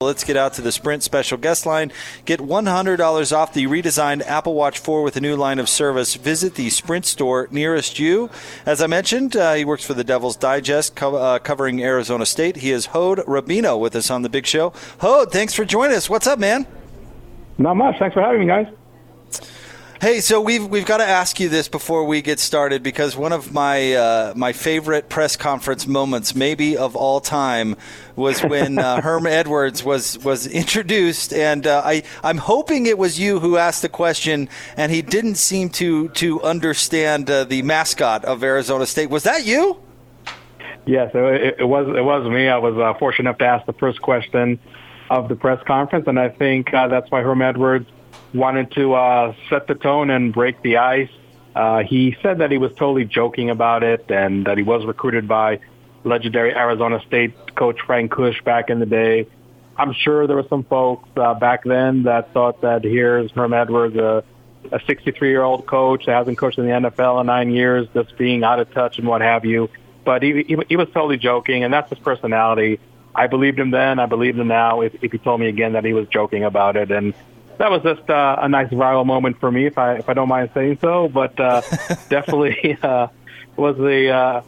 Let's get out to the Sprint special guest line. Get $100 off the redesigned Apple Watch 4 with a new line of service. Visit the Sprint store nearest you. As I mentioned, uh, he works for the Devils Digest, co- uh, covering Arizona State. He is Hod Rabino with us on the big show. Hod, thanks for joining us. What's up, man? Not much. Thanks for having me, guys. Hey, so we've we've got to ask you this before we get started because one of my uh, my favorite press conference moments, maybe of all time, was when uh, Herm Edwards was was introduced, and uh, I I'm hoping it was you who asked the question, and he didn't seem to to understand uh, the mascot of Arizona State. Was that you? Yes, it, it was. It was me. I was uh, fortunate enough to ask the first question of the press conference, and I think uh, that's why Herm Edwards wanted to uh, set the tone and break the ice. Uh, he said that he was totally joking about it and that he was recruited by legendary Arizona State coach Frank Kush back in the day. I'm sure there were some folks uh, back then that thought that here's Herm Edwards, a, a 63 year old coach that hasn't coached in the NFL in nine years, just being out of touch and what have you. But he, he, he was totally joking, and that's his personality. I believed him then. I believe him now. If, if he told me again that he was joking about it, and that was just uh, a nice viral moment for me, if I if I don't mind saying so. But uh, definitely uh, was a uh,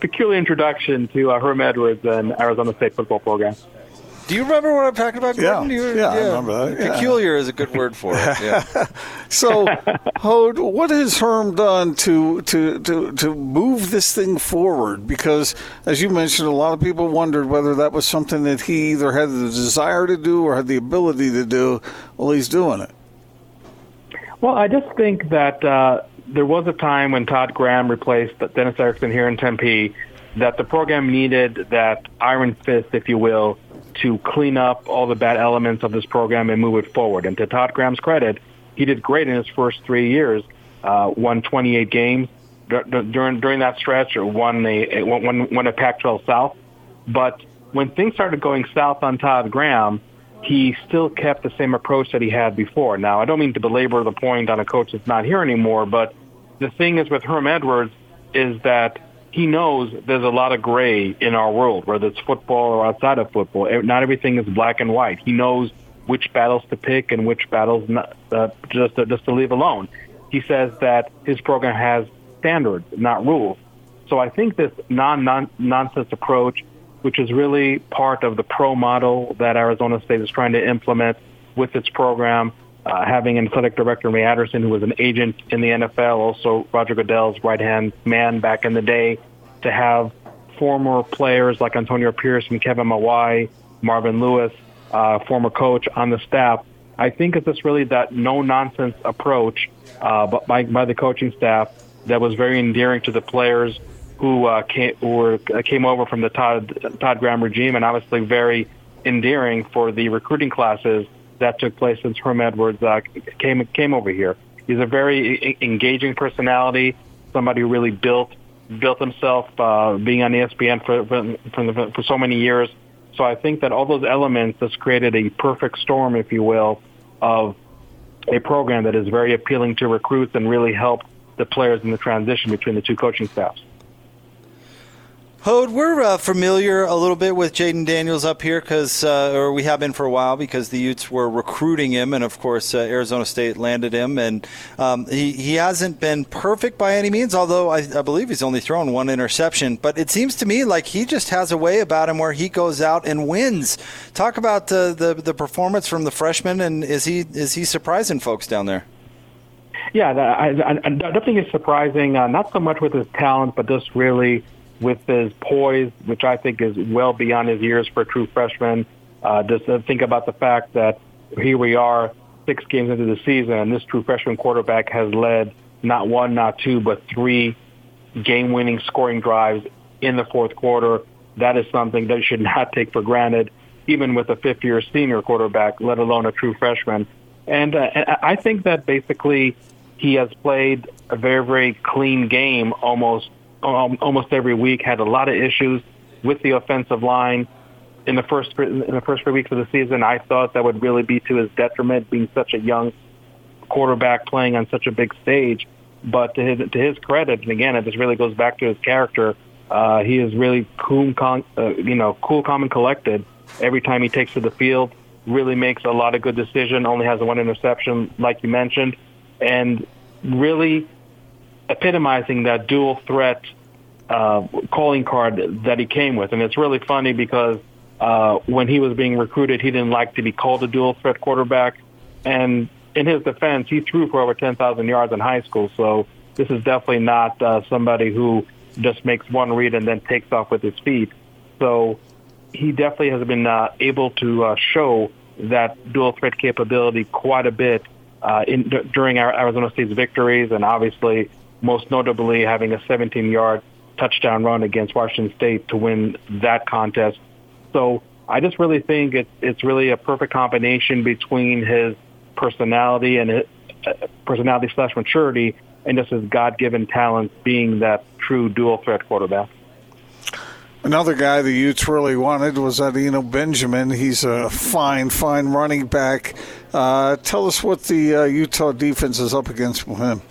peculiar introduction to uh, Herm Edwards and Arizona State football program. Do you remember what I'm talking about, Gordon? Yeah, You- yeah, I remember that, yeah. Peculiar is a good word for it. Yeah. So, Hod, what has Herm done to, to, to, to move this thing forward? Because, as you mentioned, a lot of people wondered whether that was something that he either had the desire to do or had the ability to do. Well, he's doing it. Well, I just think that uh, there was a time when Todd Graham replaced Dennis Erickson here in Tempe that the program needed that iron fist, if you will, to clean up all the bad elements of this program and move it forward. And to Todd Graham's credit, he did great in his first three years. Uh, won 28 games dur- dur- during during that stretch, or won a, a won, won a Pac-12 South. But when things started going south on Todd Graham, he still kept the same approach that he had before. Now, I don't mean to belabor the point on a coach that's not here anymore, but the thing is with Herm Edwards is that he knows there's a lot of gray in our world, whether it's football or outside of football. Not everything is black and white. He knows which battles to pick and which battles not, uh, just to, just to leave alone. He says that his program has standards, not rules. So I think this non nonsense approach, which is really part of the pro model that Arizona State is trying to implement with its program, uh, having an athletic director Ray Anderson, who was an agent in the NFL, also Roger Goodell's right hand man back in the day, to have former players like Antonio Pierce and Kevin Mawae, Marvin Lewis, uh, former coach on the staff. I think it's just really that no nonsense approach uh, by, by the coaching staff that was very endearing to the players who uh, came who were, uh, came over from the Todd Todd Graham regime, and obviously very endearing for the recruiting classes that took place since Herm Edwards uh, came came over here. He's a very engaging personality, somebody who really built built himself, uh, being on ESPN for for, for, for so many years. So I think that all those elements has created a perfect storm, if you will, of a program that is very appealing to recruits and really helped the players in the transition between the two coaching staffs. Hod, we're uh, familiar a little bit with Jayden Daniels up here because, uh, or we have been for a while because the Utes were recruiting him, and of course uh, Arizona State landed him, and um, he he hasn't been perfect by any means. Although I, I believe he's only thrown one interception, but it seems to me like he just has a way about him where he goes out and wins. Talk about the the, the performance from the freshman, and is he is he surprising folks down there? Yeah, I, I, I don't think it's surprising. Uh, not so much with his talent, but just really with his poise, which I think is well beyond his years for a true freshman. Uh, just think about the fact that here we are, six games into the season, and this true freshman quarterback has led not one, not two, but three game-winning scoring drives in the fourth quarter. That is something that you should not take for granted, even with a fifth-year senior quarterback, let alone a true freshman. And, uh, and I think that basically he has played a very, very clean game almost um, almost every week. Had a lot of issues with the offensive line in the first in the first three weeks of the season. I thought that would really be to his detriment, being such a young quarterback playing on such a big stage. But to his, to his credit, and again, it just really goes back to his character. Uh, he is really cool, calm, uh, you know, cool, calm, and collected. every time he takes to the field. Really makes a lot of good decision. Only has one interception, like you mentioned, and really epitomizing that dual threat uh, calling card that he came with. And it's really funny because uh, when he was being recruited, he didn't like to be called a dual threat quarterback. And in his defense, he threw for over 10,000 yards in high school. So this is definitely not uh, somebody who just makes one read and then takes off with his feet. So he definitely has been uh, able to uh, show that dual threat capability quite a bit uh, in, d- during our Arizona State's victories, and obviously, most notably, having a 17-yard touchdown run against Washington State to win that contest. So I just really think it's it's really a perfect combination between his personality and his uh, personality slash maturity and just his God-given talent being that true dual threat quarterback. Another guy the Utes really wanted was Eno Benjamin. He's a fine, fine running back. Uh, tell us what the uh, Utah defense is up against with him.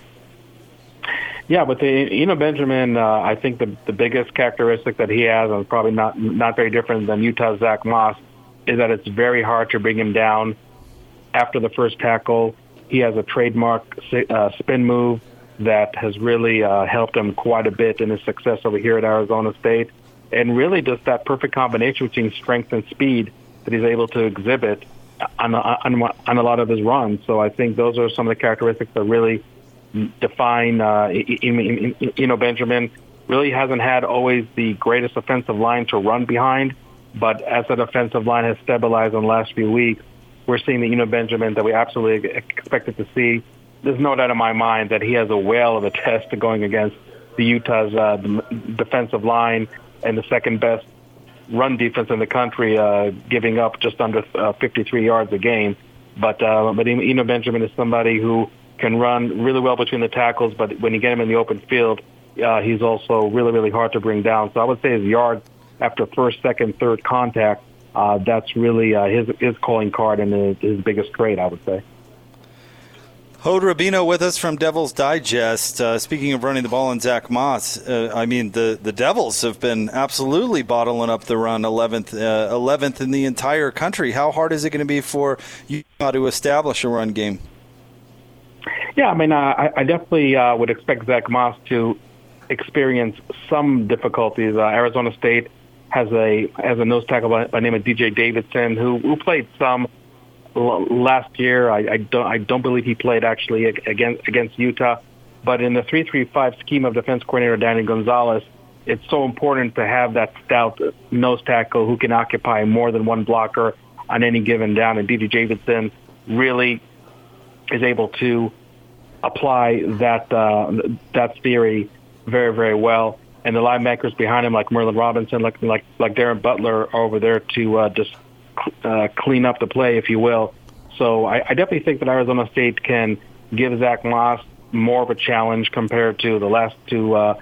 Yeah, but the Eno Benjamin, uh, I think the the biggest characteristic that he has, and probably not not very different than Utah's Zach Moss, is that it's very hard to bring him down after the first tackle. He has a trademark uh, spin move that has really uh, helped him quite a bit in his success over here at Arizona State, and really just that perfect combination between strength and speed that he's able to exhibit on, on, on a lot of his runs. So I think those are some of the characteristics that really define, uh, you know, Benjamin really hasn't had always the greatest offensive line to run behind, but as that offensive line has stabilized in the last few weeks, we're seeing the Eno Benjamin that we absolutely expected to see. There's no doubt in my mind that he has a whale of a test going against the Utah's uh, defensive line and the second best run defense in the country, uh, giving up just under uh, 53 yards a game. But uh, but Eno Benjamin is somebody who can run really well between the tackles, but when you get him in the open field, uh, he's also really really hard to bring down. So I would say his yards after first, second, third contact uh, that's really uh, his his calling card and his, his biggest trait, I would say. Hod Rabino with us from Devils Digest. Uh, speaking of running the ball and Zach Moss, uh, I mean the, the Devils have been absolutely bottling up the run, eleventh uh, eleventh in the entire country. How hard is it going to be for you to establish a run game? Yeah, I mean, uh, I, I definitely uh, would expect Zach Moss to experience some difficulties. Uh, Arizona State has a has a nose tackle by, by name of DJ Davidson who who played some last year. I, I don't I don't believe he played actually against against Utah, but in the three three five scheme of defense coordinator Danny Gonzales, it's so important to have that stout nose tackle who can occupy more than one blocker on any given down. And DJ Davidson really is able to apply that uh, that theory very very well and the linebackers behind him, like Merlin Robertson, like like like Darien Butler, are over there to uh, just uh, clean up the play, if you will. So I, I definitely think that Arizona State can give Zach Moss more of a challenge compared to the last two uh,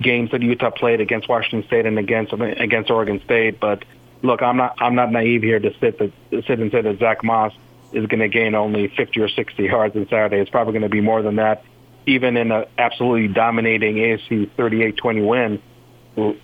games that Utah played against Washington State and against against Oregon State. But look, I'm not I'm not naive here to sit that sit and say that Zach Moss is going to gain only 50 or 60 yards on Saturday. It's probably going to be more than that even in an absolutely dominating ASU 38-20 win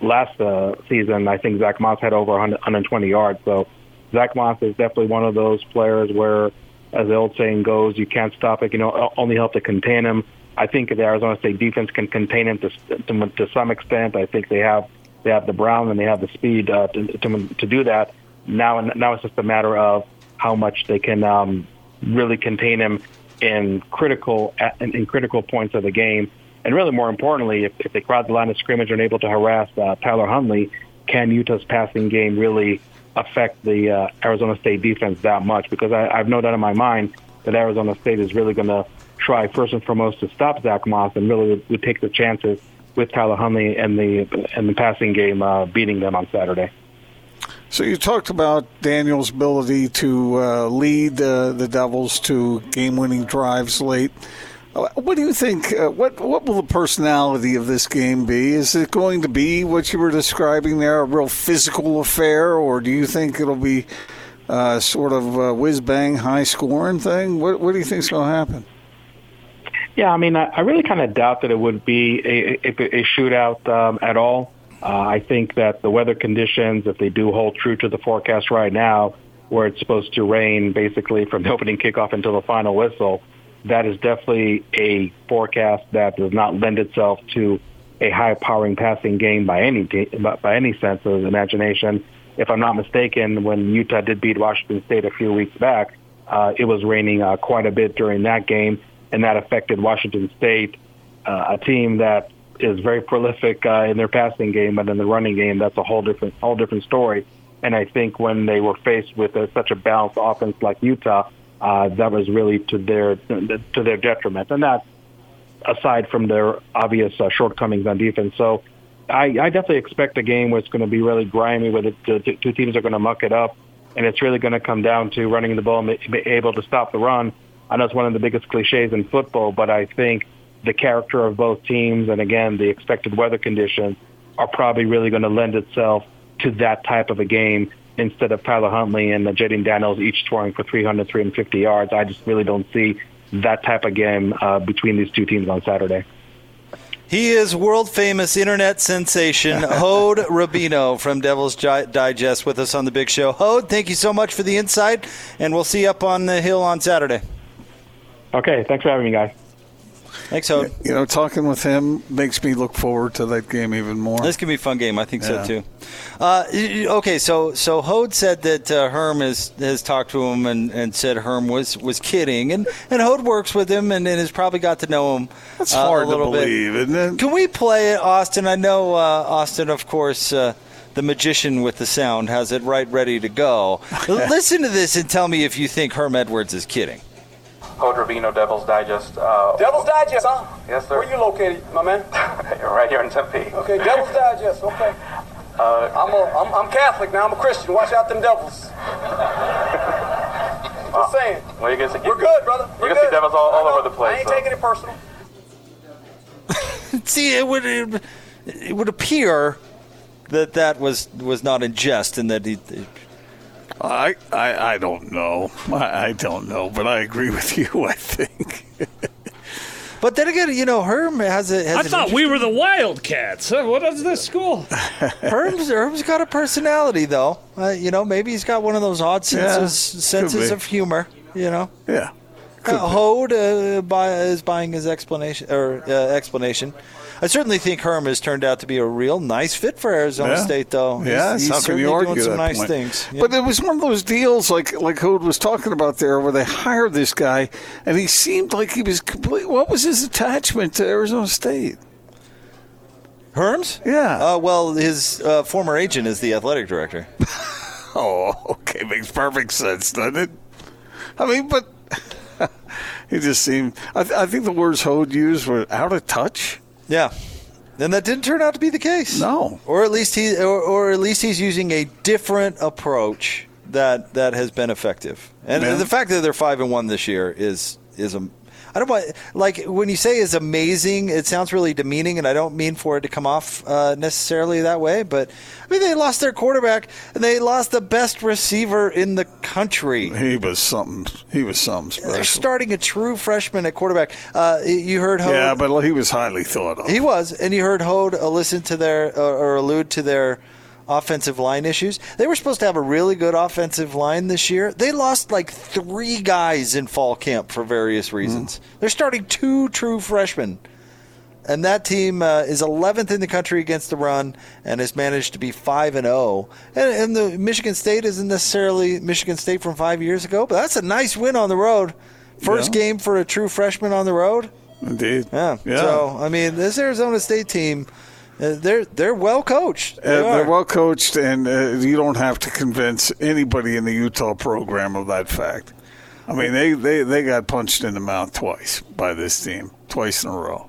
last uh, season, I think Zach Moss had over 100, 120 yards. So Zach Moss is definitely one of those players where, as the old saying goes, you can't stop it. You know, only help to contain him. I think the Arizona State defense can contain him to, to, to some extent. I think they have they have the Brown and they have the speed uh, to, to, to do that. Now, now it's just a matter of how much they can um, really contain him in critical in, critical points of the game. And really, more importantly, if, if they crowd the line of scrimmage and are able to harass uh, Tyler Huntley, can Utah's passing game really affect the uh, Arizona State defense that much? Because I, I have no doubt in my mind that Arizona State is really going to try first and foremost to stop Zach Moss and really would, would take the chances with Tyler Huntley and the and the passing game uh, beating them on Saturday. So you talked about Daniel's ability to uh, lead uh, the Devils to game-winning drives late. Uh, what do you think? Uh, what what will the personality of this game be? Is it going to be what you were describing there, a real physical affair, or do you think it'll be uh, sort of a whiz bang, high scoring thing? What what do you think is going to happen? Yeah, I mean, I, I really kind of doubt that it would be a, a, a shootout um, at all. Uh, I think that the weather conditions, if they do hold true to the forecast right now, where it's supposed to rain basically from the opening kickoff until the final whistle, that is definitely a forecast that does not lend itself to a high-powering passing game by any by any sense of imagination. If I'm not mistaken, when Utah did beat Washington State a few weeks back, uh, it was raining uh, quite a bit during that game, and that affected Washington State, uh, a team that is very prolific uh, in their passing game, but in the running game, that's a whole different whole different story. And I think when they were faced with a, such a balanced offense like Utah, uh, that was really to their to their detriment. And that aside from their obvious uh, shortcomings on defense. So I, I definitely expect a game where it's going to be really grimy, where the, the two teams are going to muck it up, and it's really going to come down to running the ball and be able to stop the run. I know it's one of the biggest cliches in football, but I think the character of both teams and again the expected weather conditions are probably really going to lend itself to that type of a game instead of Tyler Huntley and Jayden Daniels each scoring for 300, 350 yards. I just really don't see that type of game uh, between these two teams on Saturday. He is world famous internet sensation Hod Rabino from Devils Digest with us on the Big Show. Hod, thank you so much for the insight, and we'll see you up on the hill on Saturday. Okay, thanks for having me, guys. Thanks, Hod. You know, talking with him makes me look forward to that game even more. This can be a fun game. I think yeah. so too. Uh, okay, so so Hod said that uh, Herm has has talked to him and, and said Herm was, was kidding, and and Hod works with him and, and has probably got to know him. That's uh, hard a little to believe, bit. isn't it? Can we play it, Austin? I know uh, Austin, of course uh, the magician with the sound has it right ready to go. Listen to this and tell me if you think Herm Edwards is kidding. Coach Rabino, Devils Digest. Uh, Devils Digest, huh? Yes, sir. Where you located, my man? right here in Tempe. Okay, Devils Digest. Okay. Uh, I'm, a, I'm, I'm Catholic now. I'm a Christian. Watch out, them devils. Just uh, saying. Well, you can see, We're good, brother. We're you can see devils all, all over the place. I ain't so. taking it personal. see, it would it, it would appear that that was was not in jest and that he I, I, I don't know. I, I don't know, but I agree with you. I think. But then again, you know, Herm has a. Has I thought we were the Wildcats. What is this school? Herm's Herm's got a personality, though. Uh, you know, maybe he's got one of those odd senses yeah, senses of humor. You know. Yeah. Uh, Hod uh, buy, is buying his explanation or uh, explanation. I certainly think Herm has turned out to be a real nice fit for Arizona yeah. State, though. Yeah, he's, he's certainly doing some nice point. things. Yeah. But it was one of those deals, like like Hod was talking about there, where they hired this guy, and he seemed like he was complete. What was his attachment to Arizona State? Herm's? Yeah. Uh, well, his uh, former agent is the athletic director. oh, okay, makes perfect sense, doesn't it? I mean, but he just seemed. I, th- I think the words Hod used were out of touch. Yeah. And that didn't turn out to be the case. No. Or at least he or, or at least he's using a different approach that that has been effective. And yeah. the fact that they're 5 and 1 this year is is a I don't want like when you say is amazing, it sounds really demeaning, and I don't mean for it to come off uh, necessarily that way. But I mean, they lost their quarterback, and they lost the best receiver in the country. He was something. He was something special. They're starting a true freshman at quarterback. Uh, you heard Hod. Yeah, but he was highly thought of. He was, and you heard Hod uh, listen to their uh, or allude to their offensive line issues. They were supposed to have a really good offensive line this year. They lost like three guys in fall camp for various reasons. Mm. They're starting two true freshmen. And that team uh, is 11th in the country against the run and has managed to be 5 and 0. And the Michigan State isn't necessarily Michigan State from 5 years ago, but that's a nice win on the road. First yeah. game for a true freshman on the road. Indeed. Yeah. yeah. So, I mean, this Arizona State team uh, they're they're well coached. They uh, they're well coached, and uh, you don't have to convince anybody in the Utah program of that fact. I mean, they, they, they got punched in the mouth twice by this team, twice in a row.